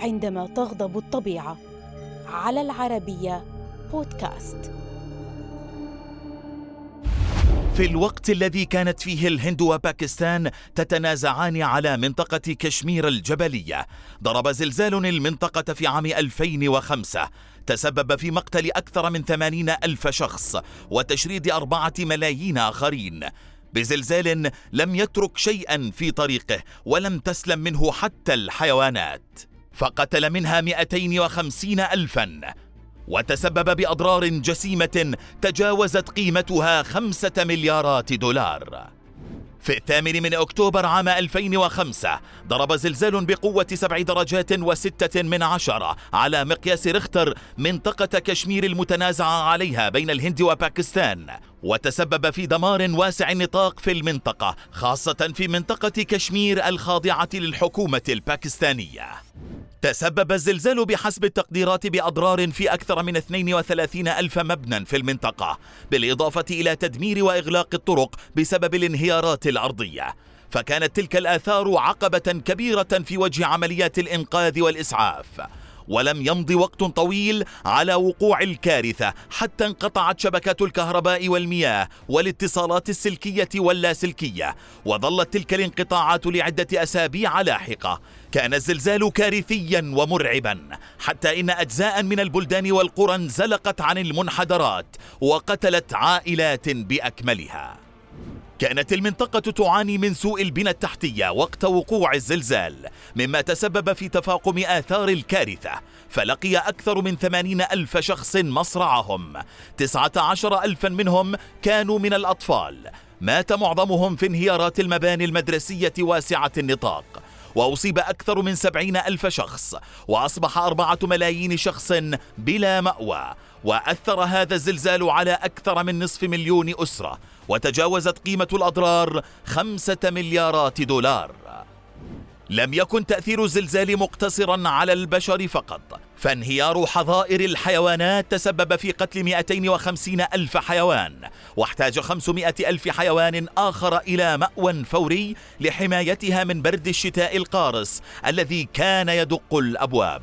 عندما تغضب الطبيعة. على العربية بودكاست. في الوقت الذي كانت فيه الهند وباكستان تتنازعان على منطقة كشمير الجبلية. ضرب زلزال المنطقة في عام 2005 تسبب في مقتل أكثر من ثمانين ألف شخص وتشريد أربعة ملايين آخرين. بزلزال لم يترك شيئا في طريقه ولم تسلم منه حتى الحيوانات. فقتل منها 250 ألفا وتسبب بأضرار جسيمة تجاوزت قيمتها خمسة مليارات دولار. في الثامن من أكتوبر عام 2005 ضرب زلزال بقوة سبع درجات وستة من عشرة على مقياس ريختر منطقة كشمير المتنازعة عليها بين الهند وباكستان وتسبب في دمار واسع النطاق في المنطقة خاصة في منطقة كشمير الخاضعة للحكومة الباكستانية. تسبب الزلزال بحسب التقديرات بأضرار في أكثر من 32 ألف مبنى في المنطقة بالإضافة إلى تدمير وإغلاق الطرق بسبب الانهيارات الأرضية. فكانت تلك الآثار عقبة كبيرة في وجه عمليات الإنقاذ والإسعاف. ولم يمض وقت طويل على وقوع الكارثة. حتى انقطعت شبكات الكهرباء والمياه والاتصالات السلكية واللاسلكية وظلت تلك الانقطاعات لعدة أسابيع لاحقة. كان الزلزال كارثيا ومرعبا حتى إن أجزاء من البلدان والقرى انزلقت عن المنحدرات وقتلت عائلات بأكملها. كانت المنطقة تعاني من سوء البنى التحتية وقت وقوع الزلزال مما تسبب في تفاقم آثار الكارثة. فلقي أكثر من ثمانين ألف شخص مصرعهم. تسعة عشر ألفا منهم كانوا من الأطفال. مات معظمهم في انهيارات المباني المدرسية واسعة النطاق. وأصيب أكثر من سبعين ألف شخص. وأصبح أربعة ملايين شخص بلا مأوى. وأثر هذا الزلزال على أكثر من نصف مليون أسرة وتجاوزت قيمة الأضرار خمسة مليارات دولار. لم يكن تأثير الزلزال مقتصرا على البشر فقط فانهيار حظائر الحيوانات تسبب في قتل 250 ألف حيوان واحتاج 500 ألف حيوان آخر إلى مأوى فوري لحمايتها من برد الشتاء القارس الذي كان يدق الأبواب.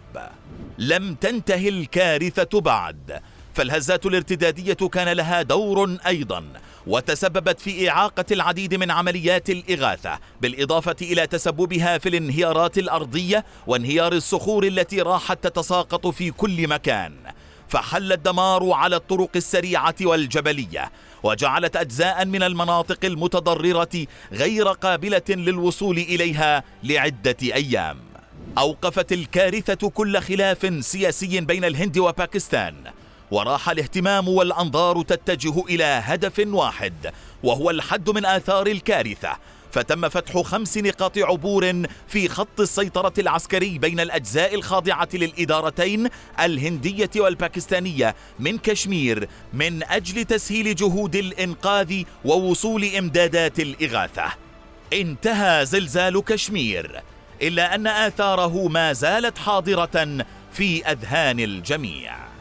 لم تنتهي الكارثة بعد. فالهزات الارتدادية كان لها دور أيضا وتسببت في إعاقة العديد من عمليات الإغاثة بالإضافة إلى تسببها في الانهيارات الأرضية وانهيار الصخور التي راحت تتساقط في كل مكان. فحل الدمار على الطرق السريعة والجبلية وجعلت أجزاء من المناطق المتضررة غير قابلة للوصول إليها لعدة أيام. أوقفت الكارثة كل خلاف سياسي بين الهند وباكستان وراح الاهتمام والأنظار تتجه إلى هدف واحد وهو الحد من آثار الكارثة فتم فتح خمس نقاط عبور في خط السيطرة العسكري بين الأجزاء الخاضعة للإدارتين الهندية والباكستانية من كشمير من أجل تسهيل جهود الإنقاذ ووصول إمدادات الإغاثة. انتهى زلزال كشمير إلا أن آثاره ما زالت حاضرة في أذهان الجميع.